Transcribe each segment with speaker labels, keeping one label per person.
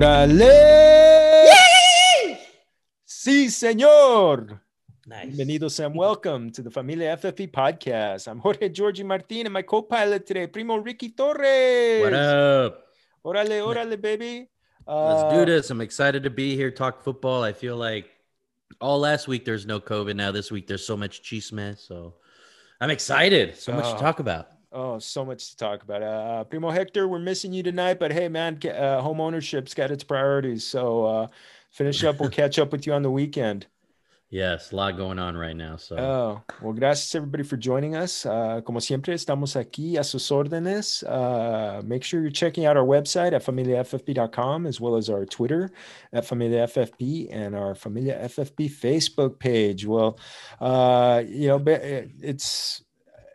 Speaker 1: Órale. Sí, señor.
Speaker 2: Nice.
Speaker 1: Bienvenidos and welcome to the Familia FFP podcast. I'm Jorge Georgie Martin and my co-pilot today, Primo Ricky Torres.
Speaker 2: What up?
Speaker 1: Órale, órale, baby.
Speaker 2: Let's
Speaker 1: Uh,
Speaker 2: do this. I'm excited to be here, talk football. I feel like all last week there's no COVID. Now this week there's so much chisme. So I'm excited. So much
Speaker 1: Oh.
Speaker 2: to talk about.
Speaker 1: Oh, so much to talk about. Uh, Primo Hector, we're missing you tonight, but hey, man, uh, home ownership's got its priorities. So uh, finish up. We'll catch up with you on the weekend.
Speaker 2: Yes, a lot going on right now. So
Speaker 1: Oh, well, gracias everybody for joining us. Uh, como siempre, estamos aquí a sus órdenes. Uh, make sure you're checking out our website at familiaffp.com as well as our Twitter at familiaffp and our Familia FFP Facebook page. Well, uh, you know, it's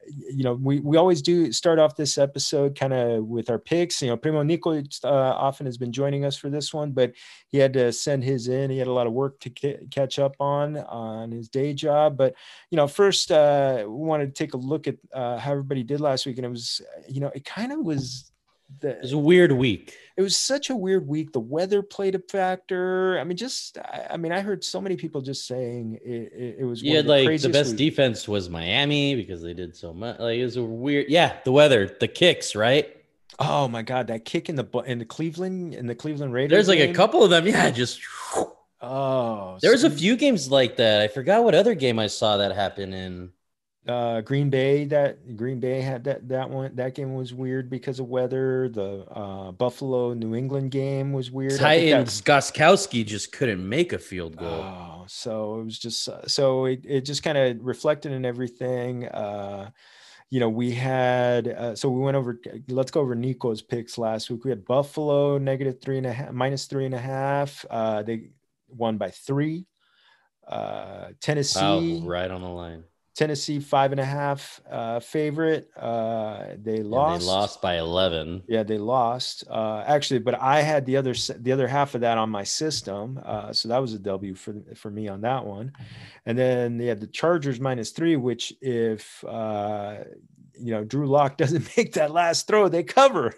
Speaker 1: you know, we, we always do start off this episode kind of with our picks. You know, Primo Nico uh, often has been joining us for this one, but he had to send his in. He had a lot of work to ca- catch up on on his day job. But you know, first uh, we wanted to take a look at uh, how everybody did last week, and it was, you know, it kind of was
Speaker 2: it was a weird week.
Speaker 1: it was such a weird week. The weather played a factor. I mean, just I, I mean, I heard so many people just saying it, it, it was
Speaker 2: Yeah,
Speaker 1: the
Speaker 2: like the best
Speaker 1: weeks.
Speaker 2: defense was Miami because they did so much. Like it was a weird. Yeah, the weather, the kicks, right?
Speaker 1: Oh my god, that kick in the in the Cleveland in the Cleveland Raiders.
Speaker 2: There's like a couple of them. Yeah, just.
Speaker 1: Oh,
Speaker 2: There was a few games like that. I forgot what other game I saw that happen in.
Speaker 1: Uh Green Bay that Green Bay had that that one that game was weird because of weather. The uh Buffalo New England game was weird. I think that-
Speaker 2: Titans Gostkowski just couldn't make a field goal.
Speaker 1: Oh, so it was just uh, so it, it just kind of reflected in everything. Uh, you know, we had uh, so we went over. Let's go over Nico's picks last week. We had Buffalo negative three and a half, minus three and a half. Uh, they won by three. Uh, Tennessee,
Speaker 2: wow, right on the line.
Speaker 1: Tennessee five and a half uh, favorite. Uh, they
Speaker 2: And
Speaker 1: lost.
Speaker 2: They lost by 11.
Speaker 1: Yeah, they lost. Uh, actually, but I had the other the other half of that on my system, uh, so that was a W for for me on that one. And then they had the Chargers minus three, which if uh, you know Drew Lock doesn't make that last throw, they cover.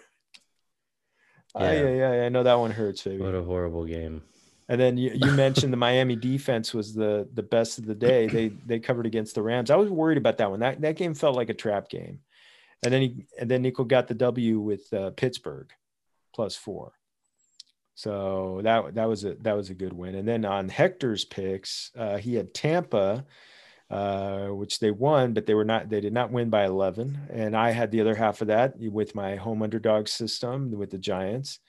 Speaker 1: Yeah,
Speaker 2: Yeah.
Speaker 1: yeah, yeah. I know that one hurts, baby.
Speaker 2: What a horrible game.
Speaker 1: And then you, you mentioned the Miami defense was the the best of the day. They they covered against the Rams. I was worried about that one. That that game felt like a trap game. And then he and then Nico got the W with uh, Pittsburgh plus four. So that that was a that was a good win. And then on Hector's picks, uh, he had Tampa, uh, which they won, but they were not they did not win by 11. And I had the other half of that with my home underdog system with the Giants.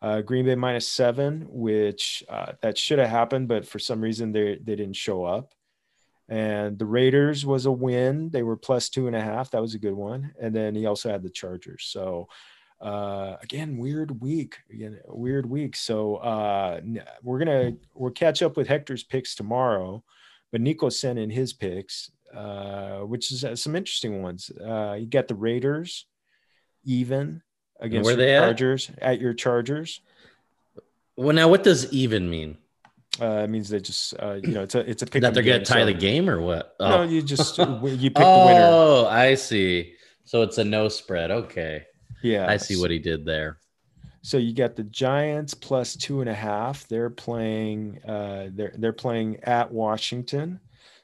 Speaker 1: Uh, Green Bay minus seven, which uh, that should have happened, but for some reason they they didn't show up. And the Raiders was a win; they were plus two and a half. That was a good one. And then he also had the Chargers. So uh, again, weird week. Again, weird week. So uh, we're gonna we'll catch up with Hector's picks tomorrow, but Nico sent in his picks, uh, which is uh, some interesting ones. Uh, you got the Raiders even against
Speaker 2: where
Speaker 1: your
Speaker 2: they at?
Speaker 1: Chargers at your Chargers.
Speaker 2: Well, now what does even mean?
Speaker 1: Uh, it means they just, uh, you know, it's a it's a pick.
Speaker 2: that they're to tie
Speaker 1: so-
Speaker 2: the game or what?
Speaker 1: No,
Speaker 2: Oh,
Speaker 1: you just you pick the winner.
Speaker 2: oh I see. So it's a no spread. Okay.
Speaker 1: Yeah,
Speaker 2: I see what he did there.
Speaker 1: So you got the Giants plus two and a half. They're playing. Uh, they're they're playing at Washington.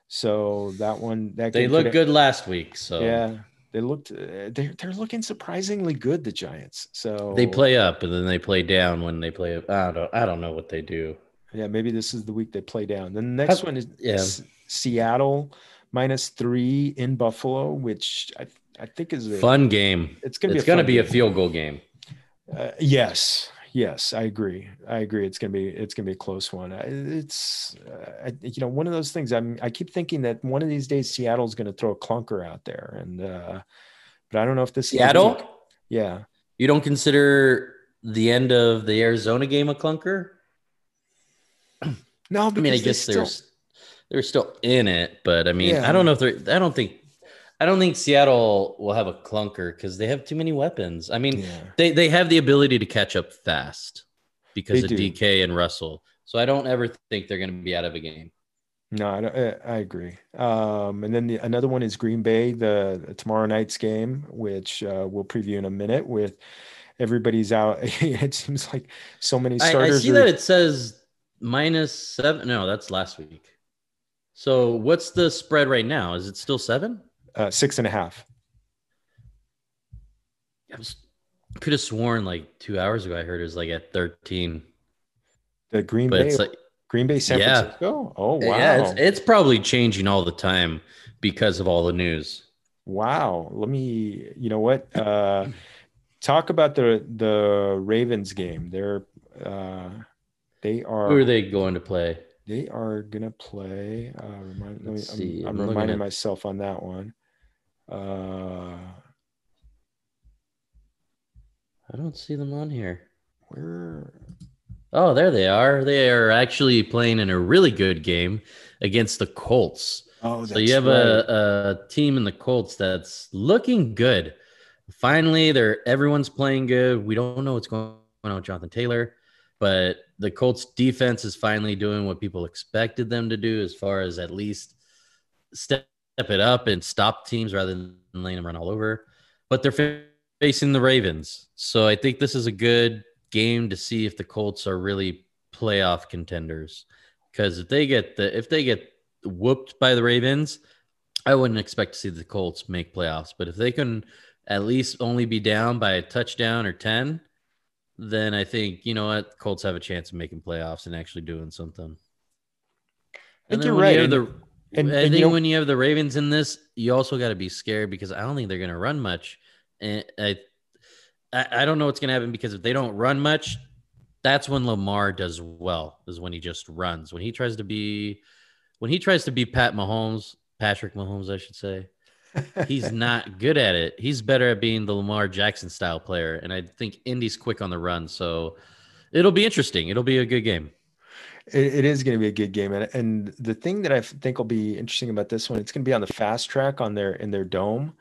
Speaker 1: So that one that
Speaker 2: They
Speaker 1: game
Speaker 2: looked good last week. So
Speaker 1: Yeah, they looked. Uh, they're they're looking surprisingly good. The Giants. So
Speaker 2: they play up and then they play down when they play up. I don't, I don't know what they do.
Speaker 1: Yeah, maybe this is the week they play down. Then the next
Speaker 2: How-
Speaker 1: one is
Speaker 2: yeah.
Speaker 1: S- Seattle minus three in Buffalo, which I I think is a,
Speaker 2: Fun game.
Speaker 1: It's gonna be
Speaker 2: It's
Speaker 1: a
Speaker 2: going to
Speaker 1: fun
Speaker 2: be a field goal game.
Speaker 1: Uh, yes, yes, I agree. I agree. It's gonna be it's gonna be a close one. It's uh, I, you know one of those things. I'm I keep thinking that one of these days Seattle's gonna throw a clunker out there, and uh, but I don't know if this is
Speaker 2: Seattle?
Speaker 1: week. Yeah,
Speaker 2: You don't consider the end of the Arizona game a clunker?
Speaker 1: no.
Speaker 2: I mean, I guess
Speaker 1: still-
Speaker 2: they're they're still in it, but I mean,
Speaker 1: Yeah.
Speaker 2: I don't know if they're. I don't think. I don't think Seattle will have a clunker because they have too many weapons. I mean,
Speaker 1: yeah.
Speaker 2: they they have the ability to catch up fast because
Speaker 1: They
Speaker 2: of
Speaker 1: do.
Speaker 2: DK and Russell. So I don't ever think they're going to be out of a game.
Speaker 1: No, I, don't- I agree. Um, and then the, another one is Green Bay, the, the tomorrow night's game, which uh, we'll preview in a minute with everybody's out. it seems like so many
Speaker 2: I, I see
Speaker 1: are-
Speaker 2: that it says minus seven. No, that's last week. So what's the spread right now? Is it still seven?
Speaker 1: Uh, six and a half.
Speaker 2: I was, could have sworn like two hours ago I heard it was like at 13.
Speaker 1: The Green
Speaker 2: But
Speaker 1: Bay,
Speaker 2: it's like
Speaker 1: Green Bay, San
Speaker 2: Yeah.
Speaker 1: Francisco. Oh wow,
Speaker 2: yeah, it's it's probably changing all the time because of all the news.
Speaker 1: wow. Let me. You know what? Uh, talk about the the Ravens game. They're uh, they are
Speaker 2: Who are they going to play?
Speaker 1: they are gonna play. Uh, remind, let me,
Speaker 2: Let's
Speaker 1: I'm,
Speaker 2: see,
Speaker 1: I'm
Speaker 2: I'm
Speaker 1: reminding
Speaker 2: at-
Speaker 1: myself on that one. Uh,
Speaker 2: I don't see them on here.
Speaker 1: where?
Speaker 2: Oh, there they are. They are actually playing in a really good game against the Colts.
Speaker 1: Oh,
Speaker 2: So you have a, a team in the Colts that's looking good. Finally, they're everyone's playing good. We don't know what's going on with Jonathan Taylor, but the Colts defense is finally doing what people expected them to do as far as at least step it up and stop teams rather than letting them run all over. But they're facing the Ravens. So I think this is a good game to see if the Colts are really playoff contenders. Because if they get the if they get whooped by the Ravens, I wouldn't expect to see the Colts make playoffs. But if they can at least only be down by a touchdown or 10, then I think, you know what, Colts have a chance of making playoffs and actually doing something.
Speaker 1: I think you're right.
Speaker 2: You the,
Speaker 1: and-
Speaker 2: I
Speaker 1: and,
Speaker 2: think
Speaker 1: you know-
Speaker 2: when you have the Ravens in this, you also got to be scared because I don't think they're going to run much. And I, I, I don't know what's going to happen because if they don't run much, that's when Lamar does well. Is when he just runs. When he tries to be, when he tries to be Pat Mahomes, Patrick Mahomes, I should say, he's not good at it. He's better at being the Lamar Jackson style player. And I think Indy's quick on the run, so it'll be interesting. It'll be a good game.
Speaker 1: It, it is going to be a good game, and and the thing that I think will be interesting about this one, it's going to be on the fast track on their in their dome.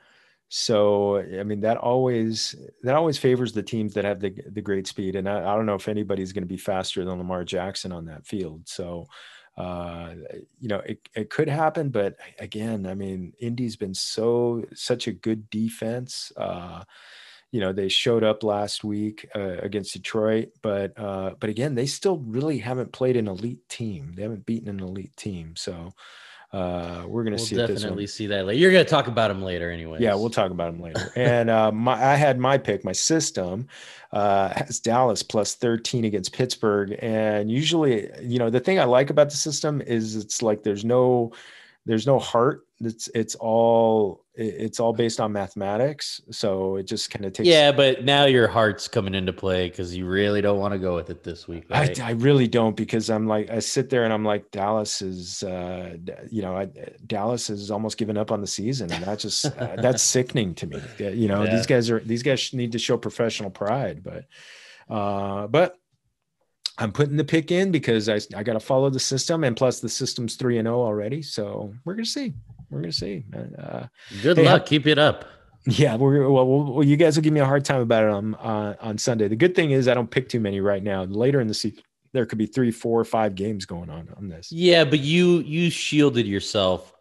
Speaker 1: So I mean that always that always favors the teams that have the the great speed, and I, I don't know if anybody's going to be faster than Lamar Jackson on that field. So uh you know it, it could happen but again i mean indy's been so such a good defense uh you know they showed up last week uh, against Detroit, but uh, but again they still really haven't played an elite team. They haven't beaten an elite team, so uh, we're gonna
Speaker 2: We'll
Speaker 1: see
Speaker 2: definitely see that later. You're going to talk about them later, anyway.
Speaker 1: Yeah, we'll talk about them later. and uh, my, I had my pick. My system uh, has Dallas plus 13 against Pittsburgh. And usually, you know, the thing I like about the system is it's like there's no there's no heart. It's it's all it's all based on mathematics. So it just kind of takes.
Speaker 2: Yeah, but now your heart's coming into play because you really don't want to go with it this week. Right?
Speaker 1: I, I really don't because I'm like I sit there and I'm like Dallas is uh you know I, Dallas is almost given up on the season and that just uh, that's sickening to me you know
Speaker 2: Yeah.
Speaker 1: these guys are these guys need to show professional pride but uh but I'm putting the pick in because I I got to follow the system and plus the system's 3 and 0 already so we're going to see we're going to see uh
Speaker 2: Good
Speaker 1: Hey,
Speaker 2: luck.
Speaker 1: how-
Speaker 2: Keep it up.
Speaker 1: yeah, we're well, well, well. You guys will give me a hard time about it on uh, on Sunday. The good thing is I don't pick too many right now. Later in the season, there could be three, four, five games going on on this.
Speaker 2: Yeah, but you you shielded yourself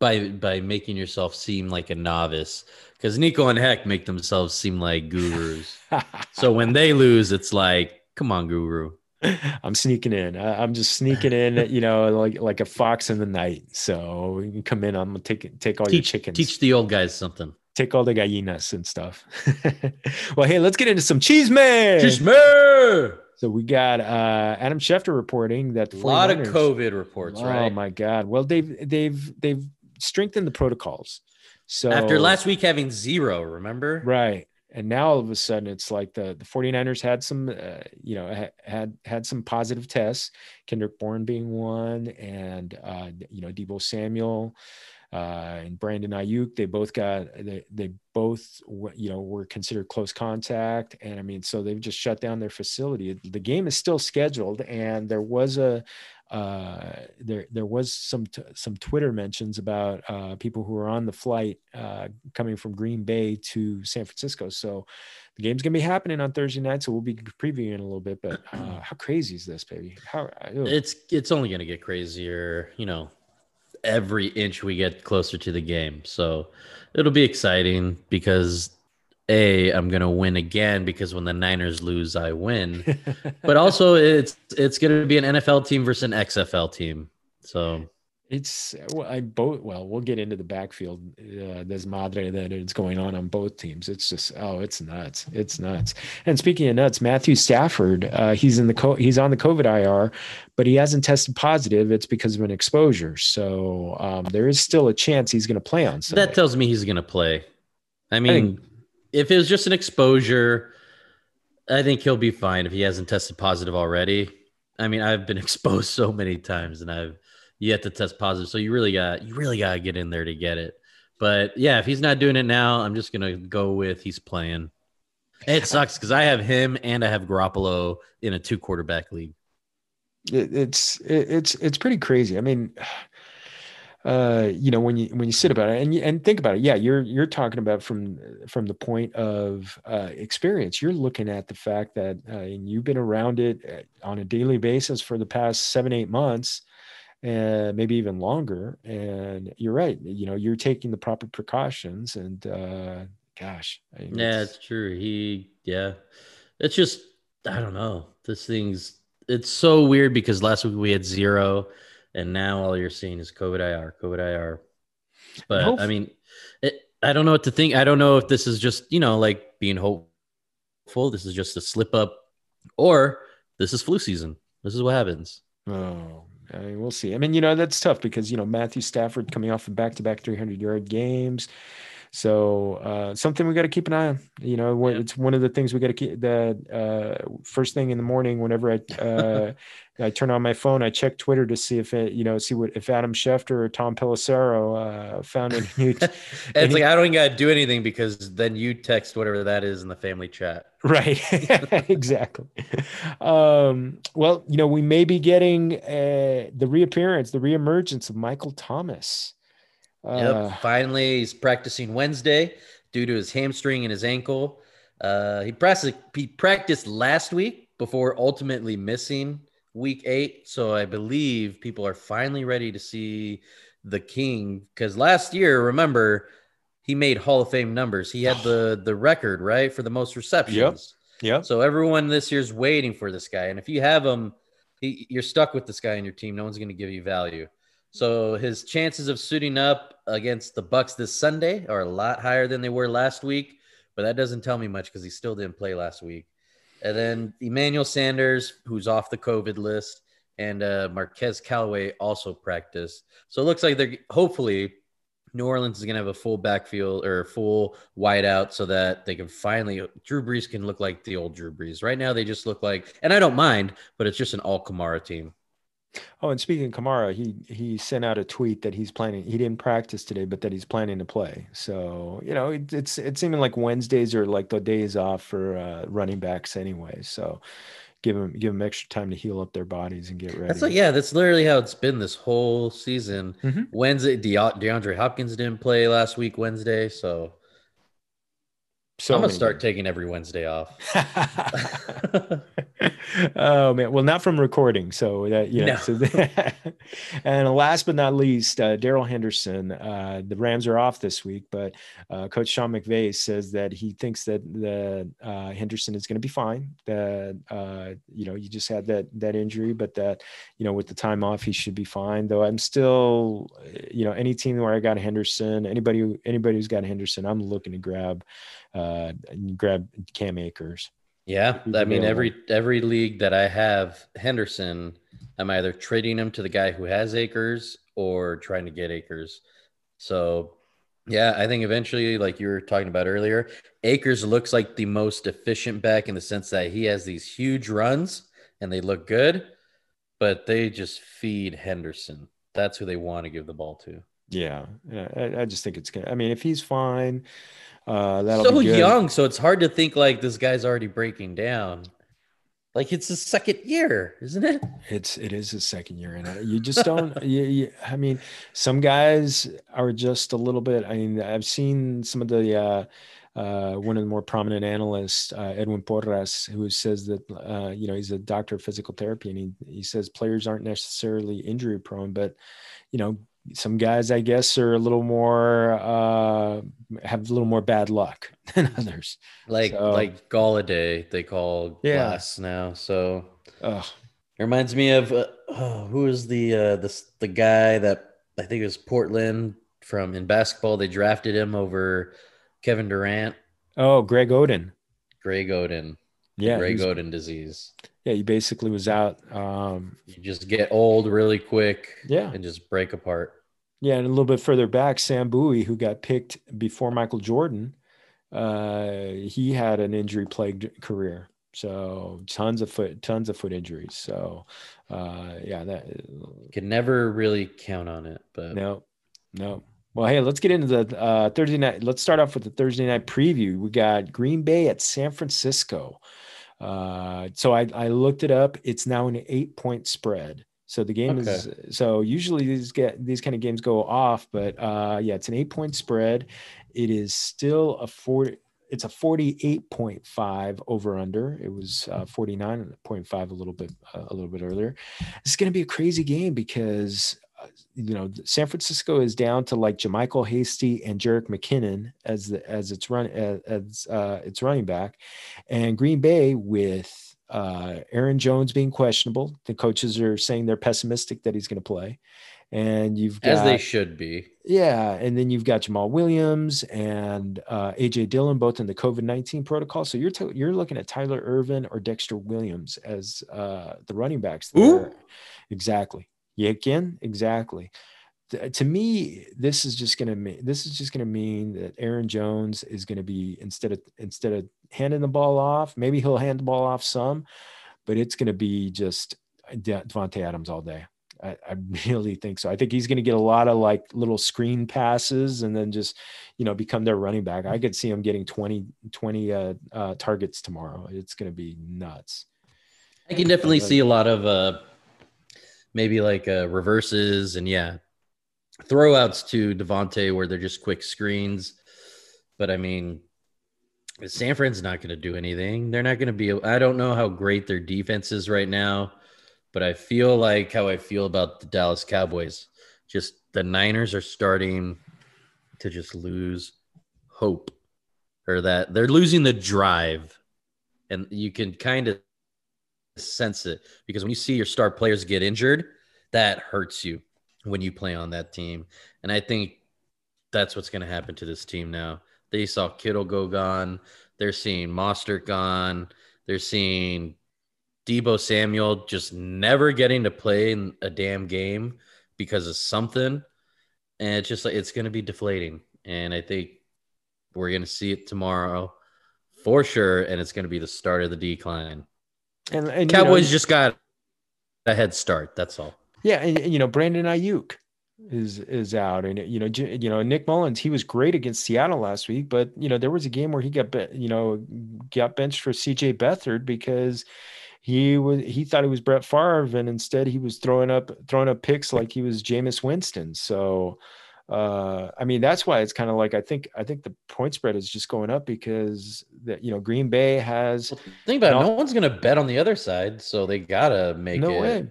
Speaker 2: by by making yourself seem like a novice because Nico and Heck make themselves seem like gurus. so when they lose, it's like, come on, guru.
Speaker 1: I'm sneaking in. I, I'm just sneaking in. You know, like like a fox in the night. So you can come in. I'm gonna take take all your chickens.
Speaker 2: teach the old guys something.
Speaker 1: take all the gallinas and stuff. well, hey, let's get into some cheese man.
Speaker 2: Teach me.
Speaker 1: So we got uh, Adam Schefter reporting that
Speaker 2: A lot of COVID reports,
Speaker 1: Oh
Speaker 2: right?
Speaker 1: my God! Well, they've they've they've strengthened the protocols. So
Speaker 2: After last week having zero, remember?
Speaker 1: right? And now all of a sudden, it's like the the 49ers had some, uh, you know, ha- had had some positive tests. Kendrick Bourne being one, and uh, you know, Deebo Samuel. Uh, and Brandon Aiyuk, they both got they they both you know were considered close contact, and I mean, so they've just shut down their facility. The game is still scheduled, and there was a uh, there there was some t- some Twitter mentions about uh, people who were on the flight uh, coming from Green Bay to San Francisco. So the game's gonna be happening on Thursday night, so we'll be previewing a little bit. But uh, how crazy is this, baby? How ew.
Speaker 2: It's it's only gonna get crazier, you know, every inch we get closer to the game. So it'll be exciting because a I'm gonna win again because when the Niners lose, I win. but also, it's it's gonna be an NFL team versus an XFL team. So
Speaker 1: it's well, I both. Well, we'll get into the backfield. Uh, there's madre that it's going on on both teams. It's just oh, it's nuts. It's nuts. And speaking of nuts, Matthew Stafford, uh, he's in the co- he's on the COVID IR, but he hasn't tested positive. It's because of an exposure. So um, there is still a chance he's going to play on. Sunday.
Speaker 2: That tells me he's going to play. I mean, I think, if it was just an exposure, I think he'll be fine if he hasn't tested positive already. I mean, I've been exposed so many times, and I've yet to test positive. So you really got you really got to get in there to get it. But yeah, if he's not doing it now, I'm just gonna go with he's playing. It sucks because I have him and I have Garoppolo in a two quarterback league.
Speaker 1: It's it's it's pretty crazy. I mean, uh, you know, when you when you sit about it and you, and think about it, yeah, you're you're talking about from from the point of uh, experience. You're looking at the fact that uh, and you've been around it uh, on a daily basis for the past seven eight months and maybe even longer. And you're right. You know, you're taking the proper precautions. And uh, gosh,
Speaker 2: I mean, yeah, it's, it's true. He, yeah, it's just I don't know. This thing's it's so weird because last week we had zero, and now all you're seeing is COVID IR, COVID IR. But I mean, it, I don't know what to think. I don't know if this is just you know like being hopeful. This is just a slip up, or this is flu season. This is what happens.
Speaker 1: Oh I mean, we'll see. I mean, you know, that's tough because, you know, Matthew Stafford coming off of back to back 300 yard games. So, uh, something we got to keep an eye on. You know, it's one of the things we got to keep that uh, first thing in the morning, whenever I, uh, I turn on my phone, I check Twitter to see if it, you know, see what if Adam Schefter or Tom Pelissero uh, found any new.
Speaker 2: it's any, like I don't got to do anything because then you text whatever that is in the family chat.
Speaker 1: Right. exactly. Um, well, you know, we may be getting uh, the reappearance, the reemergence of Michael Thomas.
Speaker 2: Uh, yep. Finally, he's practicing Wednesday due to his hamstring and his ankle. Uh, he practiced he practiced last week before ultimately missing week eight. So I believe people are finally ready to see the king because last year, remember, he made Hall of Fame numbers. He had the the record right for the most receptions.
Speaker 1: Yep. Yep.
Speaker 2: So everyone this year's waiting for this guy, and if you have him, he, you're stuck with this guy in your team. No one's going to give you value. So his chances of suiting up against the Bucs this Sunday are a lot higher than they were last week, but that doesn't tell me much because he still didn't play last week. And then Emmanuel Sanders, who's off the COVID list, and uh, Marquez Callaway also practiced. So it looks like they're hopefully New Orleans is going to have a full backfield or full wideout so that they can finally Drew Brees can look like the old Drew Brees. Right now, they just look like, and I don't mind, but it's just an all Kamara team.
Speaker 1: Oh, and speaking of Kamara, he he sent out a tweet that he's planning. He didn't practice today, but that he's planning to play. So you know, it, it's it's seeming like Wednesdays are like the days off for uh, running backs anyway. So give them give them extra time to heal up their bodies and get ready.
Speaker 2: That's like yeah, that's literally how it's been this whole season. Mm-hmm. Wednesday, De- DeAndre Hopkins didn't play last week Wednesday, so so I'm gonna start taking every Wednesday off.
Speaker 1: oh man, well, not from recording. So that yeah. No. So that, and last but not least, uh, Darrell Henderson. Uh, the Rams are off this week, but uh, Coach Sean McVay says that he thinks that the uh, Henderson is going to be fine. That uh, you know, you just had that that injury, but that you know, with the time off, he should be fine. Though I'm still, you know, any team where I got Henderson, anybody anybody who's got Henderson, I'm looking to grab uh, grab Cam Akers.
Speaker 2: Yeah, I mean every every league that I have Henderson, I'm either trading him to the guy who has Akers or trying to get Akers. So, yeah, I think eventually, like you were talking about earlier, Akers looks like the most efficient back in the sense that he has these huge runs and they look good, but they just feed Henderson. That's who they want to give the ball to.
Speaker 1: Yeah, I, I just think it's good. I mean, if he's fine, uh, that'll
Speaker 2: so young, so it's hard to think like this guy's already breaking down. Like it's his second year, isn't it?
Speaker 1: It's it is his second year, and you just don't. you, you, I mean, some guys are just a little bit. I mean, I've seen some of the. Uh, uh, one of the more prominent analysts, uh, Edwin Porras, who says that uh, you know he's a doctor of physical therapy, and he he says players aren't necessarily injury prone, but you know some guys, I guess, are a little more uh, have a little more bad luck than others.
Speaker 2: Like
Speaker 1: So-
Speaker 2: like Golladay, they call
Speaker 1: Yeah.
Speaker 2: Glass now. So
Speaker 1: Ugh.
Speaker 2: it reminds me of uh, oh, who is the uh, the the guy that I think it was Portland from in basketball. They drafted him over Kevin Durant,
Speaker 1: Oh, Greg Oden.
Speaker 2: Greg Oden,
Speaker 1: Yeah,
Speaker 2: Greg Oden disease.
Speaker 1: Yeah, he basically was out. Um,
Speaker 2: You just get old really quick
Speaker 1: yeah,
Speaker 2: and just break apart.
Speaker 1: yeah, and a little bit further back, Sam Bowie, who got picked before Michael Jordan, uh, he had an injury-plagued career. So tons of foot, tons of foot injuries. So, uh, yeah, that
Speaker 2: Can never really count on it, but
Speaker 1: No, no. Well, hey, let's get into the uh, Thursday night. Let's start off with the Thursday night preview. We got Green Bay at San Francisco. Uh, so I, I looked it up. It's now an eight point spread. So the game is so usually these get these kind of games go off, but uh, yeah, it's an eight point spread. It is still a four. It's a 48.5 over under. It was uh, 49.5 a little bit uh, a little bit earlier. It's going to be a crazy game because you know San Francisco is down to like JaMycal Hasty and Jerick McKinnon as the as its run as, as uh, its running back, and Green Bay with uh, Aaron Jones being questionable. The coaches are saying they're pessimistic that he's going to play, and you've got
Speaker 2: as they should be.
Speaker 1: yeah, and then you've got Jamaal Williams and uh, AJ Dillon both in the COVID nineteen protocol. So you're t- you're looking at Tyler Ervin or Dexter Williams as uh, the running backs. There. Exactly. Yeah, again, exactly. To me, this is just gonna mean this is just gonna mean that Aaron Jones is gonna be instead of instead of handing the ball off, maybe he'll hand the ball off some, but it's gonna be just De- Davante Adams all day. I, I really think so. I think he's going to get a lot of like little screen passes and then just, you know, become their running back. I could see him getting 20, 20 uh, uh, targets tomorrow. It's going to be nuts.
Speaker 2: I can definitely see a lot of uh maybe like uh reverses and yeah, throwouts to Davante where they're just quick screens. But I mean, San Fran's not going to do anything. They're not going to be. I don't know how great their defense is right now, but I feel like how I feel about the Dallas Cowboys. Just the Niners are starting to just lose hope, or that they're losing the drive, and you can kind of sense it because when you see your star players get injured, that hurts you when you play on that team. And I think that's what's going to happen to this team now. They saw Kittle go gone. They're seeing Mostert gone. They're seeing Deebo Samuel just never getting to play in a damn game because of something. And it's just like it's going to be deflating. And I think we're going to see it tomorrow for sure. And it's going to be the start of the decline.
Speaker 1: And, and you know,
Speaker 2: Cowboys just got a head start. That's all.
Speaker 1: yeah, and you know Brandon Aiyuk is is out, and you know J- you know Nick Mullens he was great against Seattle last week, but you know there was a game where he got you know got benched for C.J. Beathard because he was he thought he was Brett Favre, and instead he was throwing up throwing up picks like he was Jameis Winston. So. Uh, I mean that's why it's kind of like I think I think the point spread is just going up because that you know Green Bay has
Speaker 2: Think about it.
Speaker 1: No.
Speaker 2: No one's going to bet on the other side. So they got to make
Speaker 1: no
Speaker 2: it.
Speaker 1: way.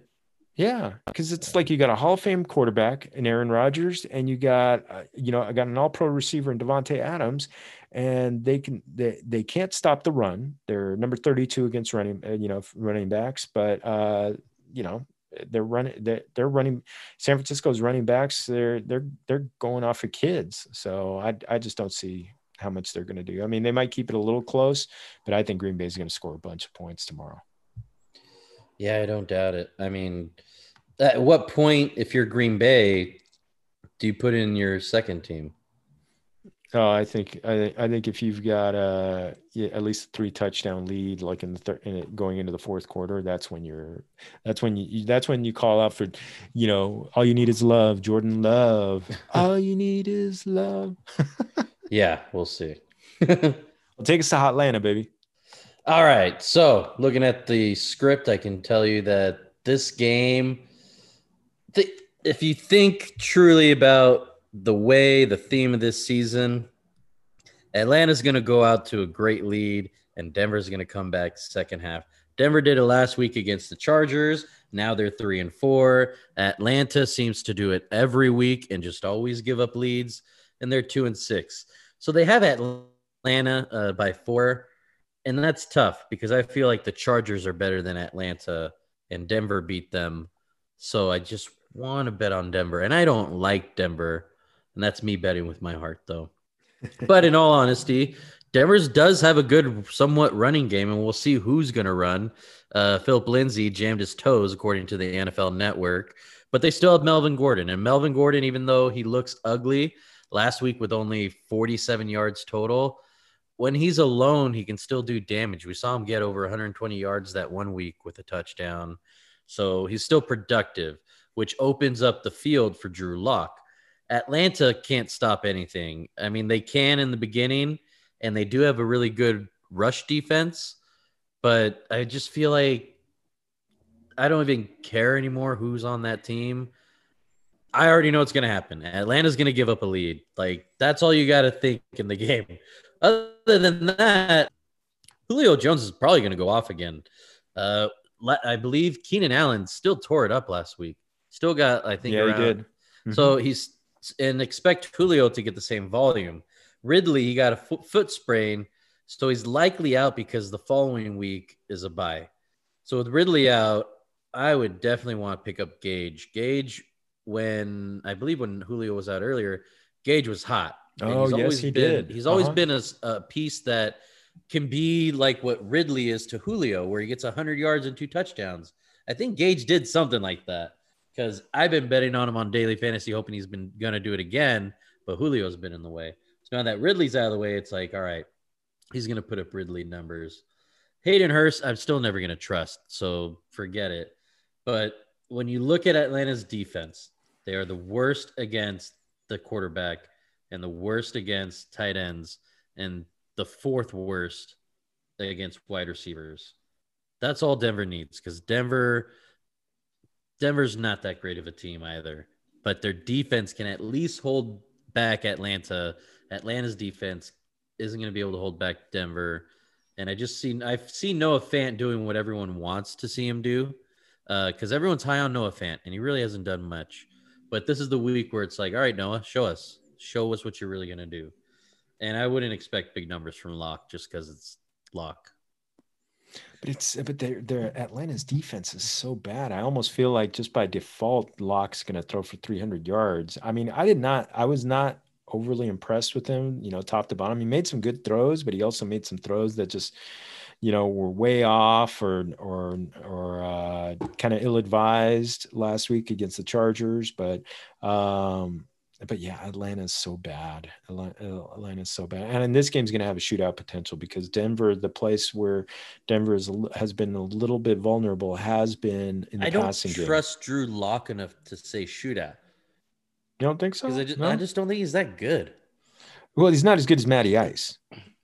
Speaker 1: Yeah, because it's like you got a Hall of Fame quarterback in Aaron Rodgers, and you got uh, you know I got an All Pro receiver in Davante Adams, and they can they they can't stop the run. They're number thirty two against running uh, you know running backs, but uh you know they're running they're, they're running San Francisco's running backs. They're they're they're going off of kids, so I I just don't see how much they're going to do. I mean, they might keep it a little close, but I think Green Bay is going to score a bunch of points tomorrow.
Speaker 2: Yeah, I don't doubt it. I mean, at what point, if you're Green Bay, do you put in your second team?
Speaker 1: Oh, I think I, I think if you've got uh yeah, at least a three touchdown lead, like in the third, in it, going into the fourth quarter, that's when you're, that's when you, that's when you call out for, you know, all you need is love, Jordan Love. all you need is love.
Speaker 2: Yeah, we'll see.
Speaker 1: well, take us to Hotlanta, baby.
Speaker 2: All right. So, looking at the script, I can tell you that this game, th- if you think truly about the way, the theme of this season, Atlanta's going to go out to a great lead, and Denver's going to come back second half. Denver did it last week against the Chargers. Now they're three and four. Atlanta seems to do it every week and just always give up leads, and they're two and six. So they have Atlanta uh, by four, and that's tough because I feel like the Chargers are better than Atlanta, and Denver beat them. So I just want to bet on Denver, and I don't like Denver, and that's me betting with my heart though. but in all honesty, Denver's does have a good, somewhat running game, and we'll see who's going to run. Uh, Phillip Lindsay jammed his toes, according to the NFL Network, but they still have Melvin Gordon. And Melvin Gordon, even though he looks ugly last week with only 47 yards total, when he's alone, he can still do damage. We saw him get over 120 yards that one week with a touchdown. So he's still productive, which opens up the field for Drew Lock. Atlanta can't stop anything. I mean, they can in the beginning and they do have a really good rush defense, but I just feel like I don't even care anymore who's on that team. I already know what's going to happen. Atlanta's going to give up a lead. Like that's all you got to think in the game. Other than that, Julio Jones is probably going to go off again. Uh, I believe Keenan Allen still tore it up last week. Still got, I think,
Speaker 1: yeah, around. he did. Mm-hmm.
Speaker 2: So he's and expect Julio to get the same volume. Ridley, he got a foot, foot sprain, so he's likely out because the following week is a bye. So with Ridley out, I would definitely want to pick up Gage. Gage, when I believe when Julio was out earlier, Gage was hot.
Speaker 1: oh yes, he
Speaker 2: been,
Speaker 1: did.
Speaker 2: He's always uh-huh. been a, a piece that can be like what Ridley is to Julio, where he gets 100 yards and two touchdowns. I think Gage did something like that because I've been betting on him on daily fantasy, hoping he's been going to do it again, but Julio's been in the way. So now that Ridley's out of the way, it's like, all right, he's going to put up Ridley numbers. Hayden Hurst, I'm still never going to trust, so forget it. But when you look at Atlanta's defense, they are the worst against the quarterback and the worst against tight ends and the fourth worst against wide receivers. That's all Denver needs because Denver Denver's not that great of a team either, but their defense can at least hold back Atlanta. Atlanta's defense isn't going to be able to hold back Denver. And I just seen I've seen Noah Fant doing what everyone wants to see him do, because uh, everyone's high on Noah Fant, and he really hasn't done much. But this is the week where it's like, all right, Noah, show us, show us what you're really going to do. And I wouldn't expect big numbers from Lock just because it's Lock.
Speaker 1: But it's but their their Atlanta's defense is so bad. I almost feel like just by default, Lock's going to throw for 300 yards. I mean, I did not. I was not overly impressed with him. You know, top to bottom, he made some good throws, but he also made some throws that just you know were way off or or or uh, kind of ill advised last week against the Chargers. But um, but yeah, Atlanta's so bad. Atlanta uh, Atlanta's so bad, and in this game's going to have a shootout potential because Denver, the place where Denver is, has been a little bit vulnerable, has been in the I passing
Speaker 2: game. I don't trust Drew Lock enough to say shootout.
Speaker 1: You don't think so?
Speaker 2: I just, no? I just don't think he's that good.
Speaker 1: Well, he's not as good as Matty Ice.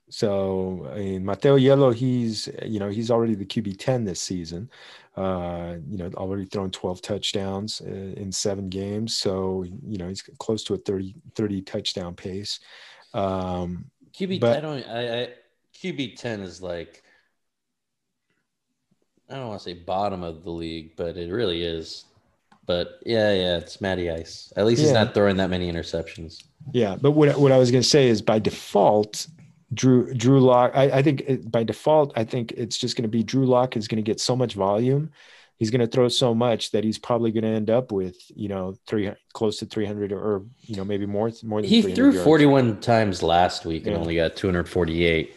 Speaker 1: So I mean, Mateo Hielo, he's you know he's already the QB ten this season. Uh, you know, already thrown 12 touchdowns uh, in seven games. So, you know, he's close to a 30, 30 touchdown pace. Um,
Speaker 2: QB, but, I don't, I, I, QB 10 is like, I don't want to say bottom of the league, but it really is. But yeah, yeah, it's Matty Ice. At least he's not throwing that many interceptions.
Speaker 1: Yeah, but what what I was going to say is by default, Drew Drew Lock. I, I think it, by default, I think it's just going to be Drew Lock is going to get so much volume. He's going to throw so much that he's probably going to end up with you know three close to three hundred or you know maybe more more.
Speaker 2: Than he threw forty one times last week yeah. and only got two hundred forty eight.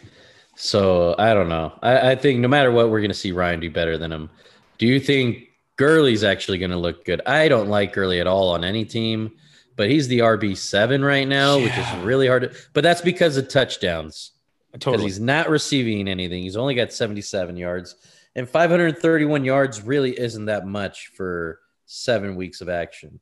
Speaker 2: So I don't know. I, I think no matter what, we're going to see Ryan do better than him. Do you think Gurley's actually going to look good? I don't like Gurley at all on any team but he's the RB seven right now, yeah. which is really hard. To, but that's because of touchdowns. Totally, he's not receiving anything. He's only got seventy seven yards, and five hundred thirty one yards really isn't that much for seven weeks of action.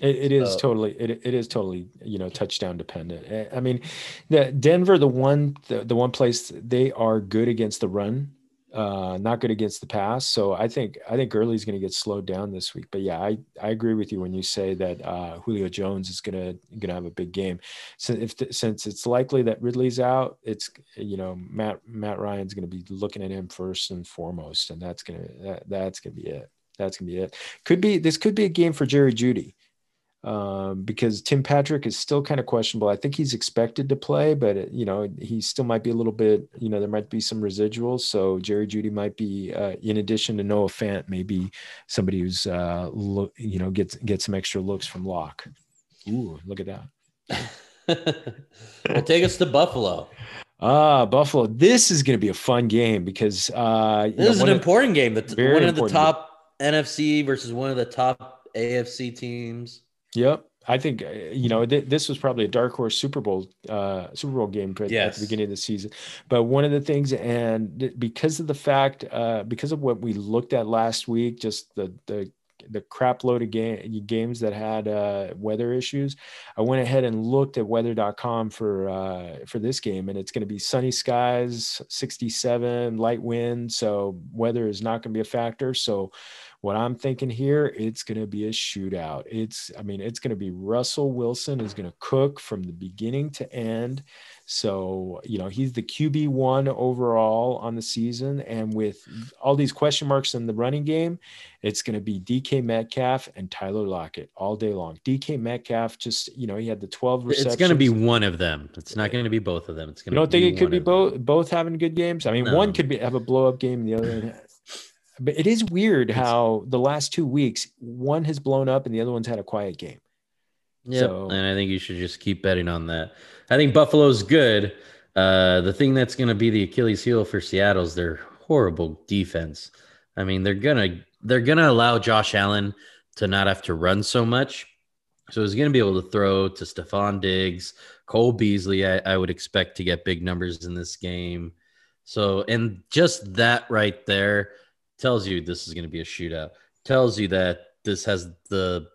Speaker 1: It, it is so, totally it, it is totally you know touchdown dependent. I mean, the Denver the one the, the one place they are good against the run uh, not good against the pass. So I think I think Gurley's going to get slowed down this week. But yeah, I, I agree with you when you say that uh, Julio Jones is going to going to have a big game. So if since it's likely that Ridley's out, it's you know Matt Matt Ryan's going to be looking at him first and foremost, and that's gonna that, that's gonna be it. That's gonna be it. Could be this could be a game for Jerry Jeudy. Um, because Tim Patrick is still kind of questionable. I think he's expected to play, but it, you know he still might be a little bit. You know there might be some residuals. So Jerry Jeudy might be, uh, in addition to Noah Fant, maybe somebody who's uh, look, you know gets get some extra looks from Lock. Ooh, look at
Speaker 2: that. well, take us to Buffalo.
Speaker 1: Ah, Buffalo. This is going to be a fun game because uh,
Speaker 2: this know, is an important game. That one of the top game. NFC versus one of the top AFC teams.
Speaker 1: Yep. I think uh, you know th- this was probably a dark horse Super Bowl uh, Super Bowl game at, yes. at the beginning of the season. But one of the things, and because of the fact, uh, because of what we looked at last week, just the the the crap load of game, games that had uh, weather issues, I went ahead and looked at weather.com for uh, for this game, and it's going to be sunny skies, 67, light wind, so weather is not going to be a factor. So what I'm thinking here, it's going to be a shootout. It's, I mean, it's going to be Russell Wilson is going to cook from the beginning to end. So, you know, he's the QB one overall on the season. And with all these question marks in the running game, it's going to be DK Metcalf and Tyler Lockett all day long. DK Metcalf just, you know, he had the 12 receptions.
Speaker 2: It's going to be one of them. It's not going to be both of them. It's going
Speaker 1: you don't think it could be both, both having good games? I mean, no. one could be, have a blow up game, the other but it is weird how the last two weeks one has blown up and the other one's had a quiet game.
Speaker 2: Yeah, so, and I think you should just keep betting on that. I think Buffalo's good. Uh, the thing that's going to be the Achilles heel for Seattle is their horrible defense. I mean, they're gonna they're gonna allow Josh Allen to not have to run so much. So he's going to be able to throw to Stefon Diggs, Cole Beasley. I, I would expect to get big numbers in this game. So, and just that right there tells you this is going to be a shootout. Tells you that this has the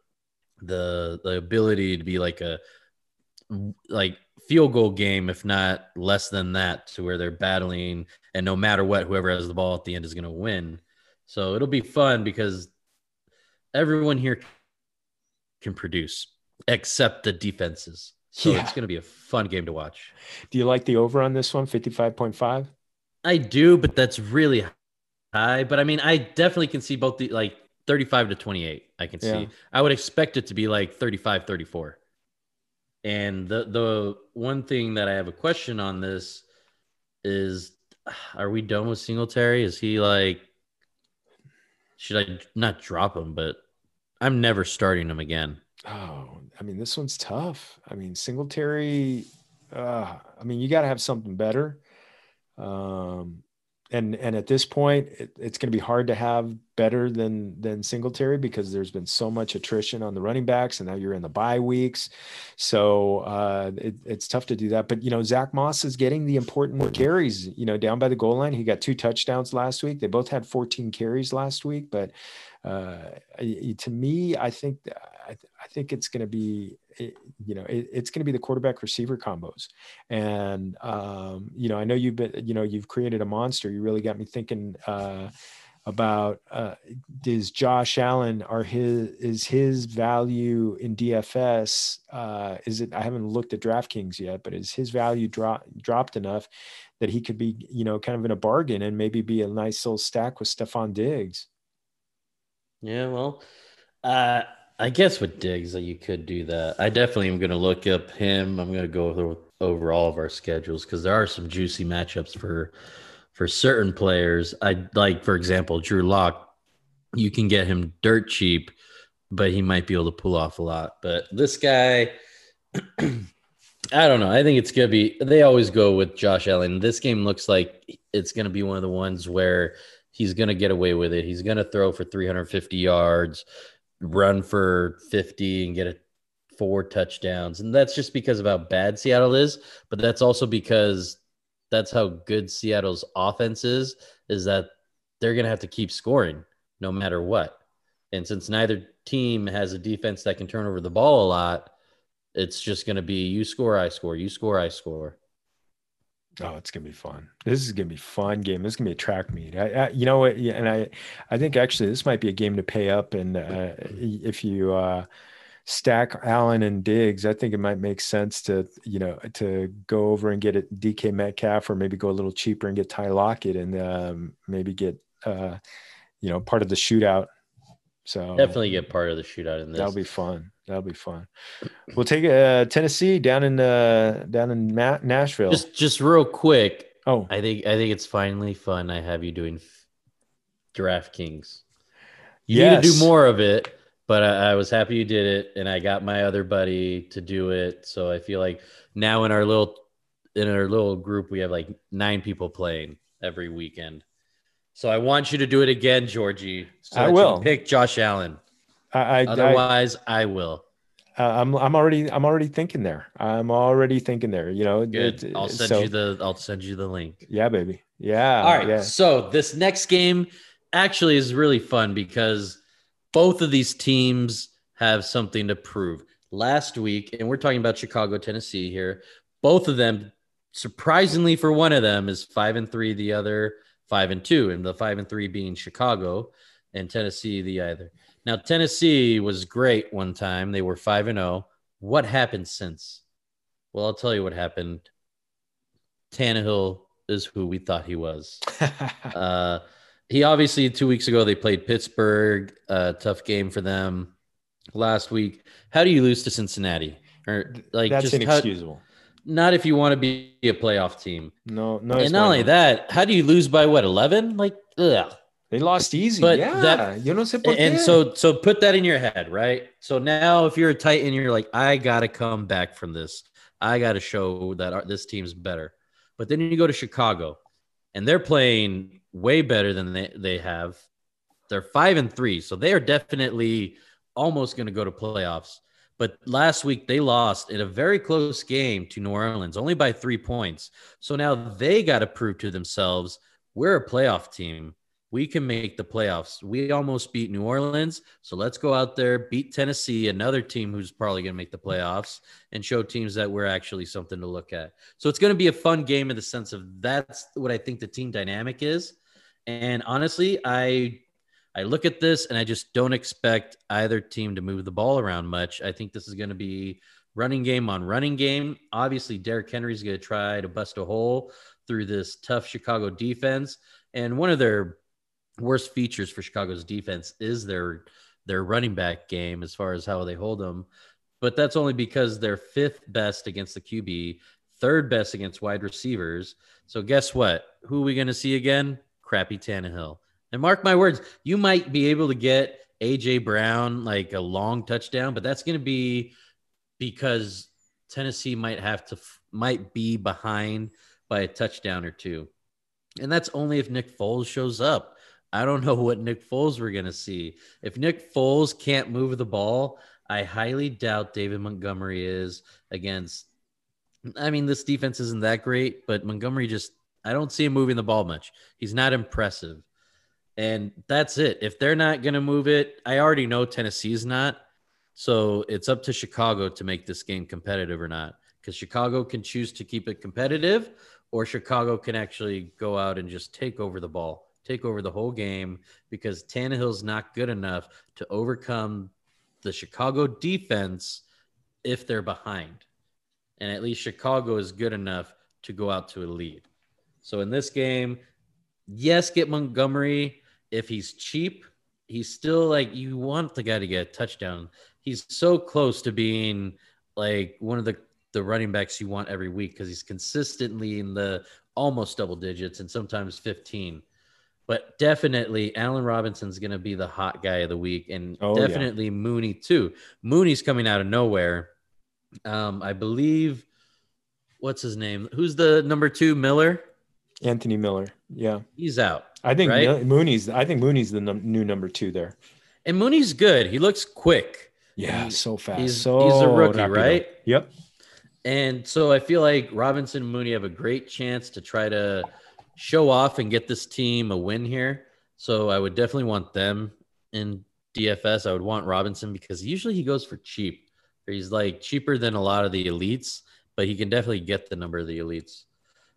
Speaker 2: the the ability to be like a like field goal game, if not less than that, to where they're battling, and no matter what, whoever has the ball at the end is going to win. So it'll be fun because everyone here can produce except the defenses. So yeah. it's going to be a fun game to watch.
Speaker 1: Do you like the over on this one, 55.5?
Speaker 2: I do, but that's really high, but I mean, I definitely can see both the like 35 to 28. I can see. I would expect it to be like 35, 34. And the the one thing that I have a question on this is are we done with Singletary? Is he like should I not drop him, but I'm never starting him again.
Speaker 1: Oh, I mean, this one's tough. I mean, Singletary, uh, I mean, you got to have something better. Um, and and at this point, it, it's going to be hard to have better than than Singletary because there's been so much attrition on the running backs, and now you're in the bye weeks, so uh, it, it's tough to do that. But you know, Zach Moss is getting the important carries. You know, down by the goal line, he got two touchdowns last week. They both had 14 carries last week, but uh, to me, I think I, I think it's going to be you know it, it's going to be the quarterback receiver combos. And um, you know i know you've been you know you've created a monster. You really got me thinking uh, about uh, is josh allen are his is his value in dfs uh, is it i haven't looked at draftkings yet but is his value drop, dropped enough that he could be you know kind of in a bargain and maybe be a nice little stack with stefon diggs?
Speaker 2: Yeah well uh I guess with Diggs, you could do that. I definitely am going to look up him. I'm going to go over, over all of our schedules because there are some juicy matchups for for certain players. I like, for example, Drew Lock. You can get him dirt cheap, but he might be able to pull off a lot. But this guy, I don't know. I think it's gonna be. They always go with Josh Allen. This game looks like it's gonna be one of the ones where he's gonna get away with it. He's gonna throw for 350 yards run for 50 and get a four touchdowns. And that's just because of how bad Seattle is, but that's also because that's how good Seattle's offense is, is that they're going to have to keep scoring no matter what. And since neither team has a defense that can turn over the ball a lot, it's just going to be you score, I score, you score, I score.
Speaker 1: Oh, it's gonna be fun. This is gonna be fun game. This is gonna be a track meet. I, I, you know what? Yeah, and I, I think actually this might be a game to pay up. And uh, if you uh, stack Allen and Diggs, I think it might make sense to you know to go over and get a DK Metcalf, or maybe go a little cheaper and get Ty Lockett, and um, maybe get uh, you know part of the shootout. So
Speaker 2: definitely get part of the shootout in this.
Speaker 1: That'll be fun. That'll be fun. We'll take uh, Tennessee down in uh, down in Ma- Nashville.
Speaker 2: Just just real quick.
Speaker 1: oh,
Speaker 2: I think I think it's finally fun. I have you doing DraftKings. You need to do more of it, but I, I was happy you did it, and I got my other buddy to do it. So I feel like now in our little in our little group, we have like nine people playing every weekend. So I want you to do it again, Georgie. So
Speaker 1: I will.
Speaker 2: pick Josh Allen.
Speaker 1: I, I, I,
Speaker 2: Otherwise, I will.
Speaker 1: Uh, I'm I'm already I'm already thinking there. I'm already thinking there. You know,
Speaker 2: Good.
Speaker 1: it-
Speaker 2: I'll send
Speaker 1: so-
Speaker 2: you the I'll send you the link.
Speaker 1: Yeah, baby. Yeah.
Speaker 2: All right.
Speaker 1: Yeah.
Speaker 2: So this next game actually is really fun because both of these teams have something to prove. Last week, and we're talking about Chicago, Tennessee here. Both of them, surprisingly for one of them, is five and three. The other five and two, and the five and three being Chicago, and Tennessee the other. Now Tennessee was great one time. They were five and zero. What happened since? Well, I'll tell you what happened. Tannehill is who we thought he was. Uh, he obviously two weeks ago they played Pittsburgh, uh, tough game for them. Last week, how do you lose to Cincinnati? Or like
Speaker 1: That's
Speaker 2: just how- not if you want to be a playoff team.
Speaker 1: no, no.
Speaker 2: and
Speaker 1: it's
Speaker 2: not
Speaker 1: not.
Speaker 2: only that, how do you lose by what eleven? Like, ugh.
Speaker 1: They lost easy.
Speaker 2: But
Speaker 1: yeah.
Speaker 2: that-
Speaker 1: you know,
Speaker 2: and so so put that in your head, right? So now if you're a Titan, you're like, I gotta come back from this. I gotta show that our, this team's better. But then you go to Chicago, and they're playing way better than they, they have. They're five and three, so they are definitely almost going to go to playoffs. But last week they lost in a very close game to New Orleans, only by three points. So now they got to prove to themselves we're a playoff team. We can make the playoffs. We almost beat New Orleans. So let's go out there, beat Tennessee, another team who's probably going to make the playoffs, and show teams that we're actually something to look at. So it's going to be a fun game in the sense of that's what I think the team dynamic is. And honestly, I I look at this and I just don't expect either team to move the ball around much. I think this is going to be running game on running game. Obviously, Derrick Henry's going to try to bust a hole through this tough Chicago defense. And one of their worst features for Chicago's defense is their their running back game as far as how they hold them. But that's only because they're fifth best against the QB, third best against wide receivers. So guess what? Who are we going to see again? Crappy Tannehill. And mark my words, you might be able to get AJ Brown like a long touchdown, but that's going to be because Tennessee might have to might be behind by a touchdown or two. And that's only if Nick Foles shows up. I don't know what Nick Foles we're going to see. If Nick Foles can't move the ball, I highly doubt David Montgomery is against. I mean, this defense isn't that great, but Montgomery just, I don't see him moving the ball much. He's not impressive. And that's it. If they're not going to move it, I already know Tennessee's not. So it's up to Chicago to make this game competitive or not. Because Chicago can choose to keep it competitive, or Chicago can actually go out and just take over the ball, take over the whole game, because Tannehill's not good enough to overcome the Chicago defense if they're behind. And at least Chicago is good enough to go out to a lead. So in this game, yes, get Montgomery. If he's cheap, he's still like you want the guy to get a touchdown. He's so close to being like one of the the running backs you want every week because he's consistently in the almost double digits and sometimes 15. But definitely Allen Robinson's going to be the hot guy of the week and
Speaker 1: Oh, yeah.
Speaker 2: definitely Mooney too. Mooney's coming out of nowhere. Um, I believe what's his name? Who's the number 2 Miller?
Speaker 1: Anthony Miller. Yeah.
Speaker 2: He's out.
Speaker 1: I think
Speaker 2: Right?
Speaker 1: Mooney's. I think Mooney's the num- new number two there.
Speaker 2: And Mooney's good. He looks quick.
Speaker 1: Yeah,
Speaker 2: He-
Speaker 1: so fast.
Speaker 2: he's-
Speaker 1: so
Speaker 2: he's a rookie, right?
Speaker 1: Yep.
Speaker 2: And so I feel like Robinson and Mooney have a great chance to try to show off and get this team a win here. So I would definitely want them in DFS. I would want Robinson because usually he goes for cheap. He's like cheaper than a lot of the elites, but he can definitely get the number of the elites.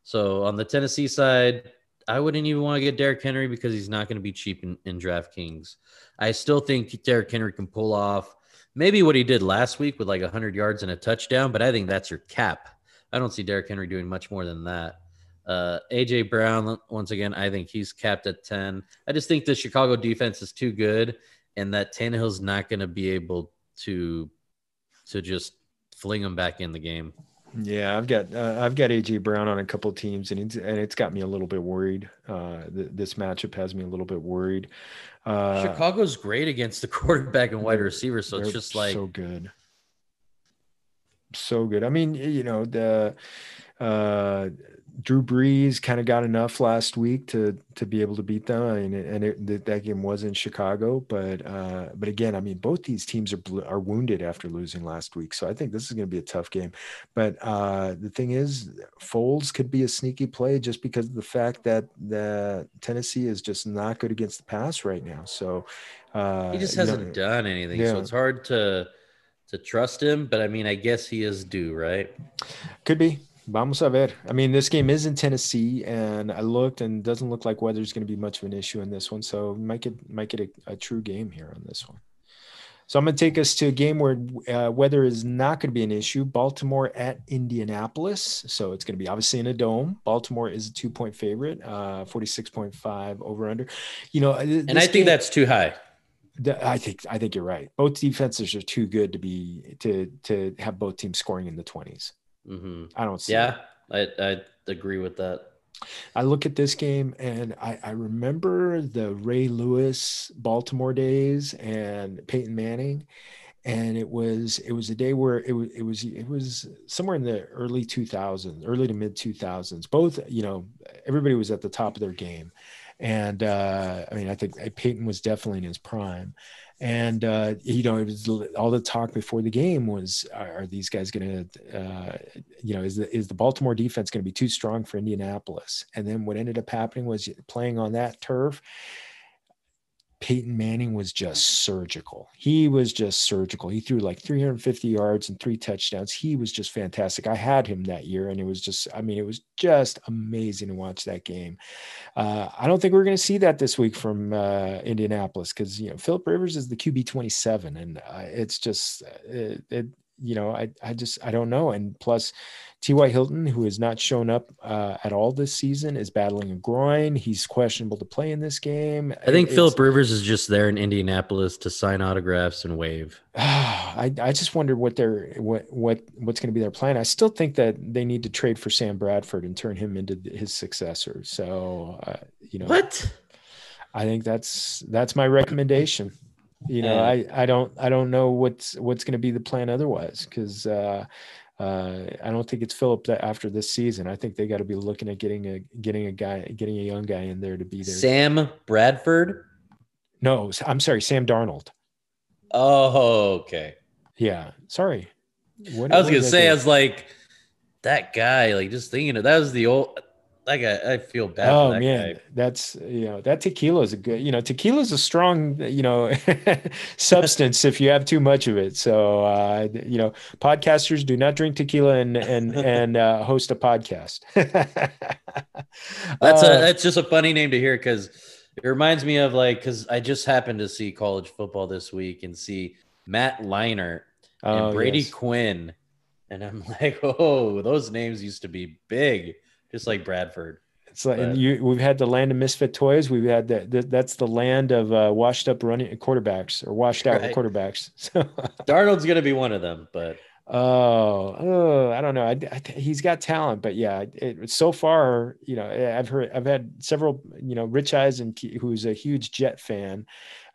Speaker 2: So on the Tennessee side, I wouldn't even want to get Derrick Henry because he's not going to be cheap in, in DraftKings. I still think Derrick Henry can pull off maybe what he did last week with like 100 yards and a touchdown, but I think that's your cap. I don't see Derrick Henry doing much more than that. Uh, AJ Brown, once again, I think he's capped at 10. I just think the Chicago defense is too good and that Tannehill's not going to be able to to just fling him back in the game.
Speaker 1: Yeah, I've got uh, I've got AJ Brown on a couple teams, and it's and it's got me a little bit worried. Uh, th- this matchup has me a little bit worried. Uh,
Speaker 2: Chicago's great against the quarterback and wide receiver, so it's just like
Speaker 1: so good, so good. I mean, you know the uh, Drew Brees kind of got enough last week to to be able to beat them, I mean, and it, that game was in Chicago. But uh, but again, I mean, both these teams are are wounded after losing last week, so I think this is going to be a tough game. But uh, the thing is, Foles could be a sneaky play just because of the fact that the Tennessee is just not good against the pass right now. So uh,
Speaker 2: he just hasn't know, done anything, yeah. so it's hard to to trust him. But I mean, I guess he is due, right?
Speaker 1: Could be. Vamos a ver. I mean, this game is in Tennessee, and I looked, and doesn't look like weather's going to be much of an issue in this one. So might get might get a, a true game here on this one. So I'm going to take us to a game where uh, weather is not going to be an issue. Baltimore at Indianapolis. So it's going to be obviously in a dome. Baltimore is a two point favorite, uh, 46.5 over under. You know,
Speaker 2: and I think game, that's too high.
Speaker 1: I think I think you're right. Both defenses are too good to be to to have both teams scoring in the 20s.
Speaker 2: Mm-hmm.
Speaker 1: I don't see.
Speaker 2: Yeah, I, I agree with that.
Speaker 1: I look at this game and I, I remember the Ray Lewis Baltimore days and Peyton Manning, and it was it was a day where it was it was it was somewhere in the early 2000s, early to mid 2000s. Both you know everybody was at the top of their game, and uh, I mean I think Peyton was definitely in his prime, and uh, you know, it was all the talk before the game was, are, are these guys going to, uh, you know, is the is the Baltimore defense going to be too strong for Indianapolis? And then what ended up happening was playing on that turf Peyton Manning was just surgical. He was just surgical. He threw like 350 yards and three touchdowns. He was just fantastic. I had him that year, and it was just, I mean, it was just amazing to watch that game. Uh, I don't think we're going to see that this week from uh, Indianapolis because, you know, Philip Rivers is the QB 27, and uh, it's just, uh, it, it, you know, I, I just, I don't know. And plus, T.Y. Hilton, who has not shown up uh, at all this season, is battling a groin. He's questionable to play in this game.
Speaker 2: I think Philip Rivers is just there in Indianapolis to sign autographs and wave.
Speaker 1: I, I just wonder what their what what what's going to be their plan. I still think that they need to trade for Sam Bradford and turn him into his successor. So uh, you know
Speaker 2: what?
Speaker 1: I think that's that's my recommendation. You know, I I don't I don't know what's what's going to be the plan otherwise because. Uh, uh, I don't think it's Philip that after this season. I think they got to be looking at getting a getting a guy, getting a young guy in there to be there.
Speaker 2: Sam Bradford.
Speaker 1: No, I'm sorry, Sam Darnold.
Speaker 2: Oh, okay.
Speaker 1: Yeah, sorry.
Speaker 2: I was gonna say, I was like, that guy. Like, just thinking of that was the old like I, I feel bad.
Speaker 1: Oh that man, guy. that's you know that tequila is a good you know tequila is a strong you know substance if you have too much of it. So uh, you know podcasters do not drink tequila and and and uh, host a podcast.
Speaker 2: that's uh, a that's just a funny name to hear because it reminds me of like because I just happened to see college football this week and see Matt Leinart and oh, Brady yes. Quinn, and I'm like, oh, those names used to be big just like Bradford.
Speaker 1: It's like and you, we've had the land of misfit toys. We've had that. That's the land of uh, washed up running quarterbacks or washed out right. quarterbacks. So
Speaker 2: Darnold's going to be one of them, but
Speaker 1: oh, oh I don't know. I, I, he's got talent, but yeah, it, so far, you know, I've heard, I've had several, you know, Rich Eisen, who's a huge Jet fan.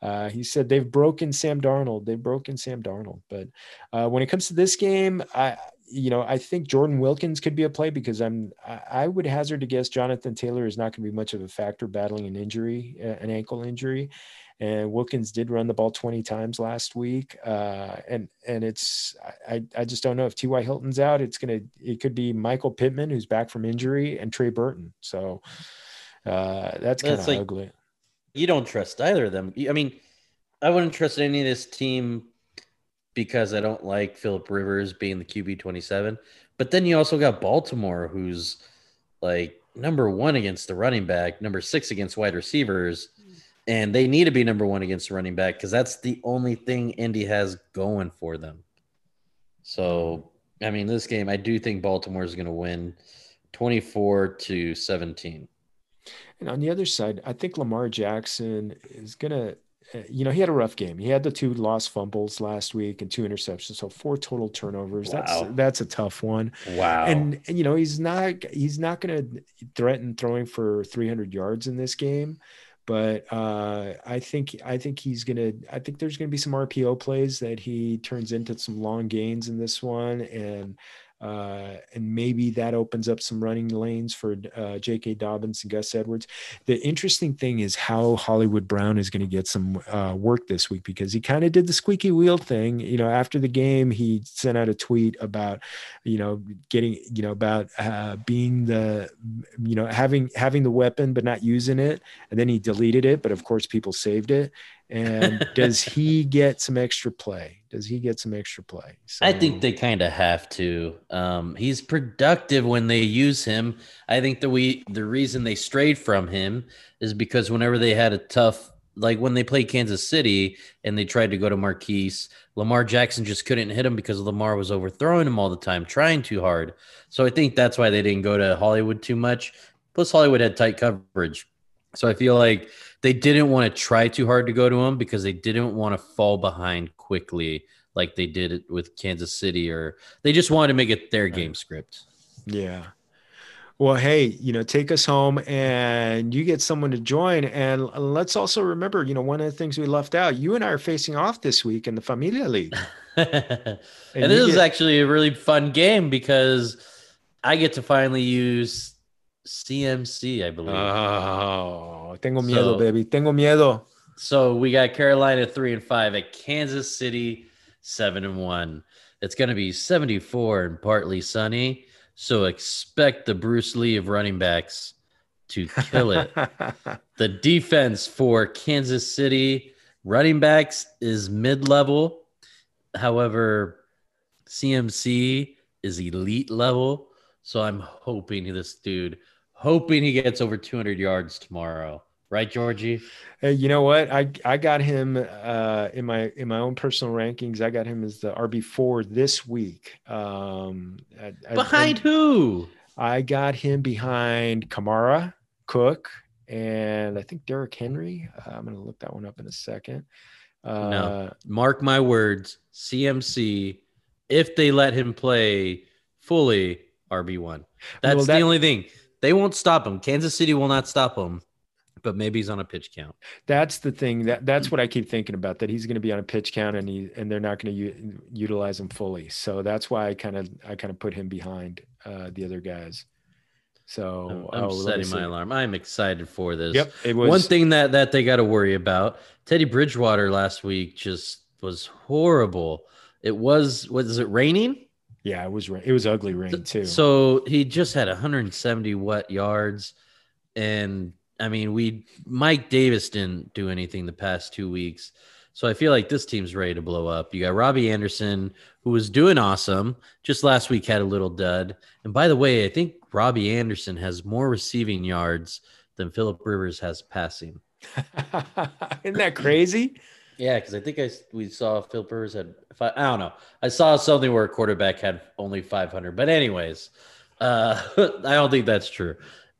Speaker 1: Uh, he said they've broken Sam Darnold. They've broken Sam Darnold. But uh, when it comes to this game, I, you know, I think Jordan Wilkins could be a play because I'm I would hazard to guess Jonathan Taylor is not going to be much of a factor battling an injury, an ankle injury, and Wilkins did run the ball 20 times last week, uh, and and it's I I just don't know if T.Y. Hilton's out, it's gonna it could be Michael Pittman who's back from injury and Trey Burton, so uh, that's kind of like, ugly.
Speaker 2: You don't trust either of them. I mean, I wouldn't trust any of this team because I don't like Philip Rivers being the QB 27. But then you also got Baltimore, who's like number one against the running back, number six against wide receivers. Mm. And they need to be number one against the running back because that's the only thing Indy has going for them. So, I mean, this game, I do think Baltimore is going to win 24 to 17.
Speaker 1: And on the other side, I think Lamar Jackson is going to you know, he had a rough game. He had the two lost fumbles last week and two interceptions, so four total turnovers. Wow. That's that's a tough one.
Speaker 2: Wow.
Speaker 1: And, and you know, he's not he's not going to threaten throwing for 300 yards in this game, but uh, I think I think he's gonna. I think there's gonna be some RPO plays that he turns into some long gains in this one, and uh, and maybe that opens up some running lanes for uh, J.K. Dobbins and Gus Edwards. The interesting thing is how Hollywood Brown is going to get some uh, work this week because he kind of did the squeaky wheel thing. You know, after the game, he sent out a tweet about, you know, getting, you know, about uh, being the, you know, having having the weapon but not using it, and then he deleted it. But of course, people saved it. And does he get some extra play? Does he get some extra play?
Speaker 2: So, I think they kind of have to. Um, he's productive when they use him. I think the we the reason they strayed from him is because whenever they had a tough like when they played Kansas City and they tried to go to Marquise, Lamar Jackson just couldn't hit him because Lamar was overthrowing him all the time, trying too hard. So I think that's why they didn't go to Hollywood too much. Plus, Hollywood had tight coverage. So I feel like they didn't want to try too hard to go to him because they didn't want to fall behind quickly like they did it with Kansas City or they just wanted to make it their game script.
Speaker 1: Yeah. Well, hey, you know, take us home and you get someone to join. And let's also remember, you know, one of the things we left out, you and I are facing off this week in the Familia League.
Speaker 2: and, and this get- is actually a really fun game because I get to finally use CMC, I believe.
Speaker 1: Oh, tengo miedo, so, baby. Tengo miedo.
Speaker 2: So we got Carolina three and five at Kansas City seven and one. It's going to be 74 and partly sunny. So expect the Bruce Lee of running backs to kill it. the defense for Kansas City running backs is mid level. However, CMC is elite level. So I'm hoping this dude hoping he gets over 200 yards tomorrow. Right, Georgie?
Speaker 1: Hey, you know what? I I got him uh, in my in my own personal rankings. I got him as the RB four this week. Um,
Speaker 2: behind I, who?
Speaker 1: I got him behind Kamara, Cook, and I think Derrick Henry. Uh, I'm going to look that one up in a second.
Speaker 2: Uh, no, mark my words. CMC, if they let him play fully, RB one. That's well, that, the only thing. They won't stop him. Kansas City will not stop him, but maybe he's on a pitch count.
Speaker 1: That's the thing. That that's what I keep thinking about. That he's going to be on a pitch count, and he and they're not going to u- utilize him fully. So that's why I kind of I kind of put him behind uh, the other guys. So
Speaker 2: I'm, I'm oh, setting my alarm. I'm excited for this.
Speaker 1: Yep.
Speaker 2: It was one thing that that they got to worry about. Teddy Bridgewater last week just was horrible. It was was it raining?
Speaker 1: Yeah, it was it was ugly rain too.
Speaker 2: So he just had 170 wet yards, and I mean, we Mike Davis didn't do anything the past two weeks. So I feel like this team's ready to blow up. You got Robbie Anderson, who was doing awesome. Just last week had a little dud. And by the way, I think Robbie Anderson has more receiving yards than Philip Rivers has passing.
Speaker 1: Isn't that crazy?
Speaker 2: Yeah, because I think I we saw Phil Rivers had I, I don't know. I saw something where a quarterback had only 500, but anyways, uh, I don't think that's true.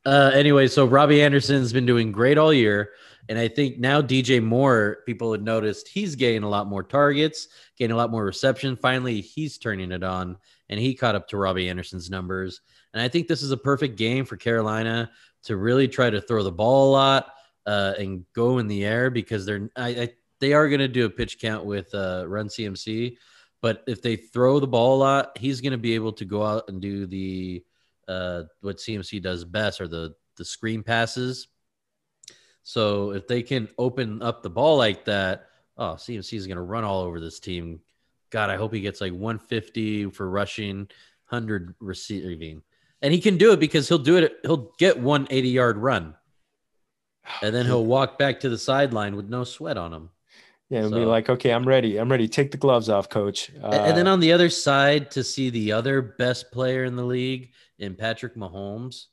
Speaker 2: Uh, anyway, so Robbie Anderson's been doing great all year, and I think now DJ Moore, people had noticed he's getting a lot more targets, getting a lot more reception. Finally, he's turning it on, and he caught up to Robbie Anderson's numbers. And I think this is a perfect game for Carolina to really try to throw the ball a lot uh, and go in the air because they're I, I they are going to do a pitch count with uh, Run CMC, but if they throw the ball a lot, he's going to be able to go out and do the uh, what CMC does best, or the the screen passes. So if they can open up the ball like that, oh, CMC is going to run all over this team. God, I hope he gets like 150 for rushing, 100 receiving. And he can do it because he'll do it. He'll get one 80 yard run. And then he'll walk back to the sideline with no sweat on him.
Speaker 1: Yeah, and so, be like, okay, I'm ready. I'm ready. Take the gloves off, coach.
Speaker 2: Uh, and then on the other side, to see the other best player in the league in Patrick Mahomes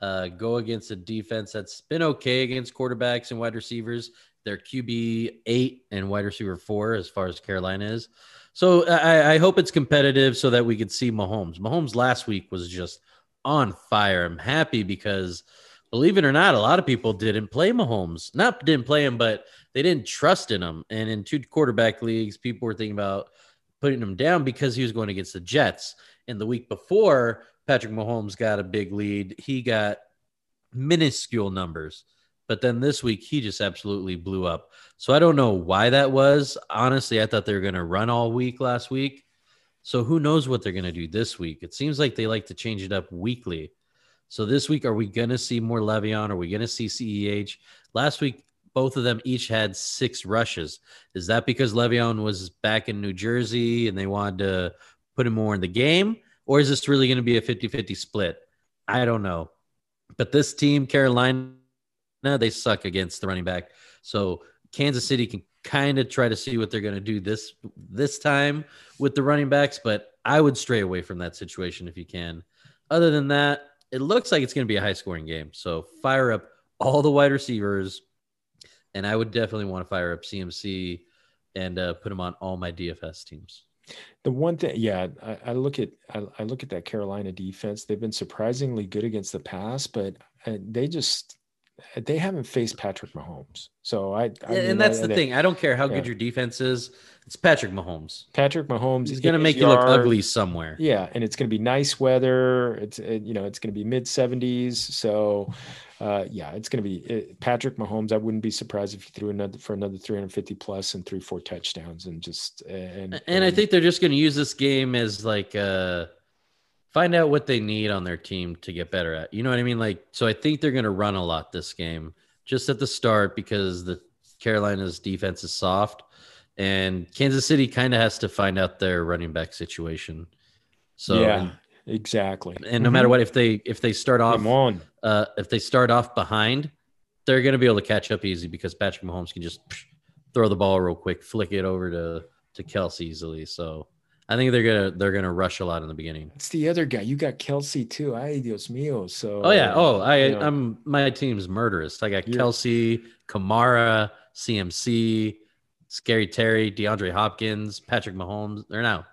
Speaker 2: uh, go against a defense that's been okay against quarterbacks and wide receivers. They're QB eight and wide receiver four as far as Carolina is. So I, I hope it's competitive so that we could see Mahomes. Mahomes last week was just on fire. I'm happy because believe it or not, a lot of people didn't play Mahomes. Not didn't play him, but they didn't trust in him. And in two quarterback leagues, people were thinking about putting him down because he was going against the Jets. And the week before, Patrick Mahomes got a big lead. He got minuscule numbers. But then this week, he just absolutely blew up. So I don't know why that was. Honestly, I thought they were going to run all week last week. So who knows what they're going to do this week? It seems like they like to change it up weekly. So this week, are we going to see more Le'Veon? Are we going to see CEH? Last week, both of them each had six rushes. Is that because Le'Veon was back in New Jersey and they wanted to put him more in the game? Or is this really going to be a 50 50 split? I don't know. But this team, Carolina, they suck against the running back. So Kansas City can kind of try to see what they're going to do this this time with the running backs, but I would stray away from that situation if you can. Other than that, it looks like it's going to be a high scoring game. So fire up all the wide receivers, and I would definitely want to fire up CMC and uh, put him on all my DFS teams.
Speaker 1: The one thing, yeah, I, I look at I, I, look at that Carolina defense. They've been surprisingly good against the pass, but uh, they just they haven't faced Patrick Mahomes. So I, I
Speaker 2: and mean, that's I, the thing. I don't care how yeah. good your defense is. It's Patrick Mahomes.
Speaker 1: Patrick Mahomes.
Speaker 2: He's going to make you look ugly somewhere.
Speaker 1: Yeah, and it's going to be nice weather. It's it, you know it's going to be mid 70s. So uh, yeah, it's going to be it, Patrick Mahomes. I wouldn't be surprised if he threw another for another 350 plus and three four touchdowns and just and
Speaker 2: and, and I think they're just going to use this game as like uh find out what they need on their team to get better at. You know what I mean? Like, so I think they're going to run a lot this game just at the start because the Carolina's defense is soft and Kansas City kind of has to find out their running back situation. So,
Speaker 1: yeah, exactly.
Speaker 2: And no mm-hmm. matter what, if they, if they start off,
Speaker 1: Come on.
Speaker 2: Uh, if they start off behind, they're going to be able to catch up easy because Patrick Mahomes can just throw the ball real quick, flick it over to, to Kelce easily. So, I think they're gonna they're gonna rush a lot in the beginning.
Speaker 1: It's the other guy. You got Kelce too. Ay Dios mío. So
Speaker 2: Oh yeah. Oh, I you know. I'm my team's murderous. I got You're, Kelce, Kamara, CMC, Scary Terry, DeAndre Hopkins, Patrick Mahomes. They're now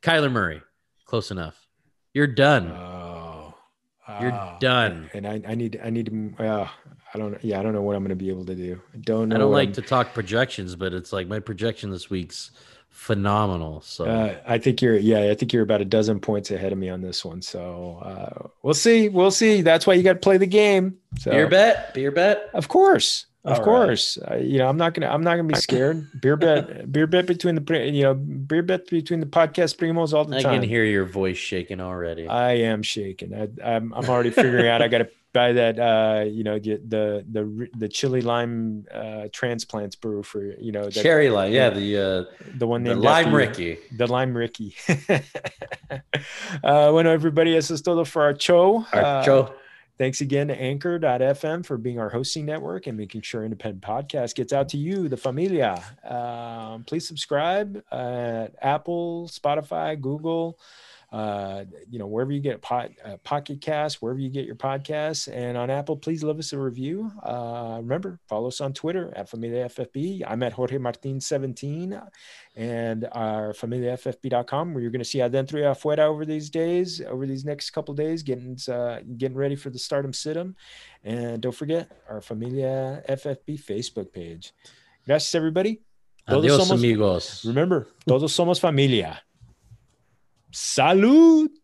Speaker 2: Kyler Murray. Close enough. You're done.
Speaker 1: Oh,
Speaker 2: you're uh, done.
Speaker 1: And I, I need I need to uh, I don't yeah, I don't know what I'm gonna be able to do. I don't know.
Speaker 2: I don't like I'm, to talk projections, but it's like my projection this week's phenomenal. So
Speaker 1: uh, I think you're, yeah, I think you're about a dozen points ahead of me on this one. So uh, we'll see, we'll see. That's why you got to play the game. So,
Speaker 2: beer bet, beer bet.
Speaker 1: Of course, of All course. Right. Uh, you know, I'm not gonna, I'm not gonna be scared. beer bet, beer bet between the, you know, beer bet between the podcast primos all the
Speaker 2: I
Speaker 1: time.
Speaker 2: I can hear your voice shaking already.
Speaker 1: I am shaking. I, I'm, I'm already figuring out. I got to buy that uh you know get the the the chili lime uh transplants brew for you know
Speaker 2: the, cherry lime yeah the uh
Speaker 1: the one named
Speaker 2: the lime ricky.
Speaker 1: The lime ricky. Uh bueno everybody eso es todo for our show.
Speaker 2: Our uh, show.
Speaker 1: thanks again to anchor.fm for being our hosting network and making sure independent podcast gets out to you the familia. Um, please subscribe at apple spotify google uh, you know, wherever you get pot, uh, Pocket Cast, wherever you get your podcasts. And on Apple, please leave us a review. Uh, remember, follow us on Twitter at Familia FFB. I'm at Jorge Martin 17 and our familiafb.com, where you're going to see Adentro y Afuera over these days, over these next couple days, getting uh, getting ready for the Stardom Situm. And don't forget our Familia FFB Facebook page. Gracias, everybody.
Speaker 2: Todos Adios, somos, amigos.
Speaker 1: Remember, todos somos familia. Salud!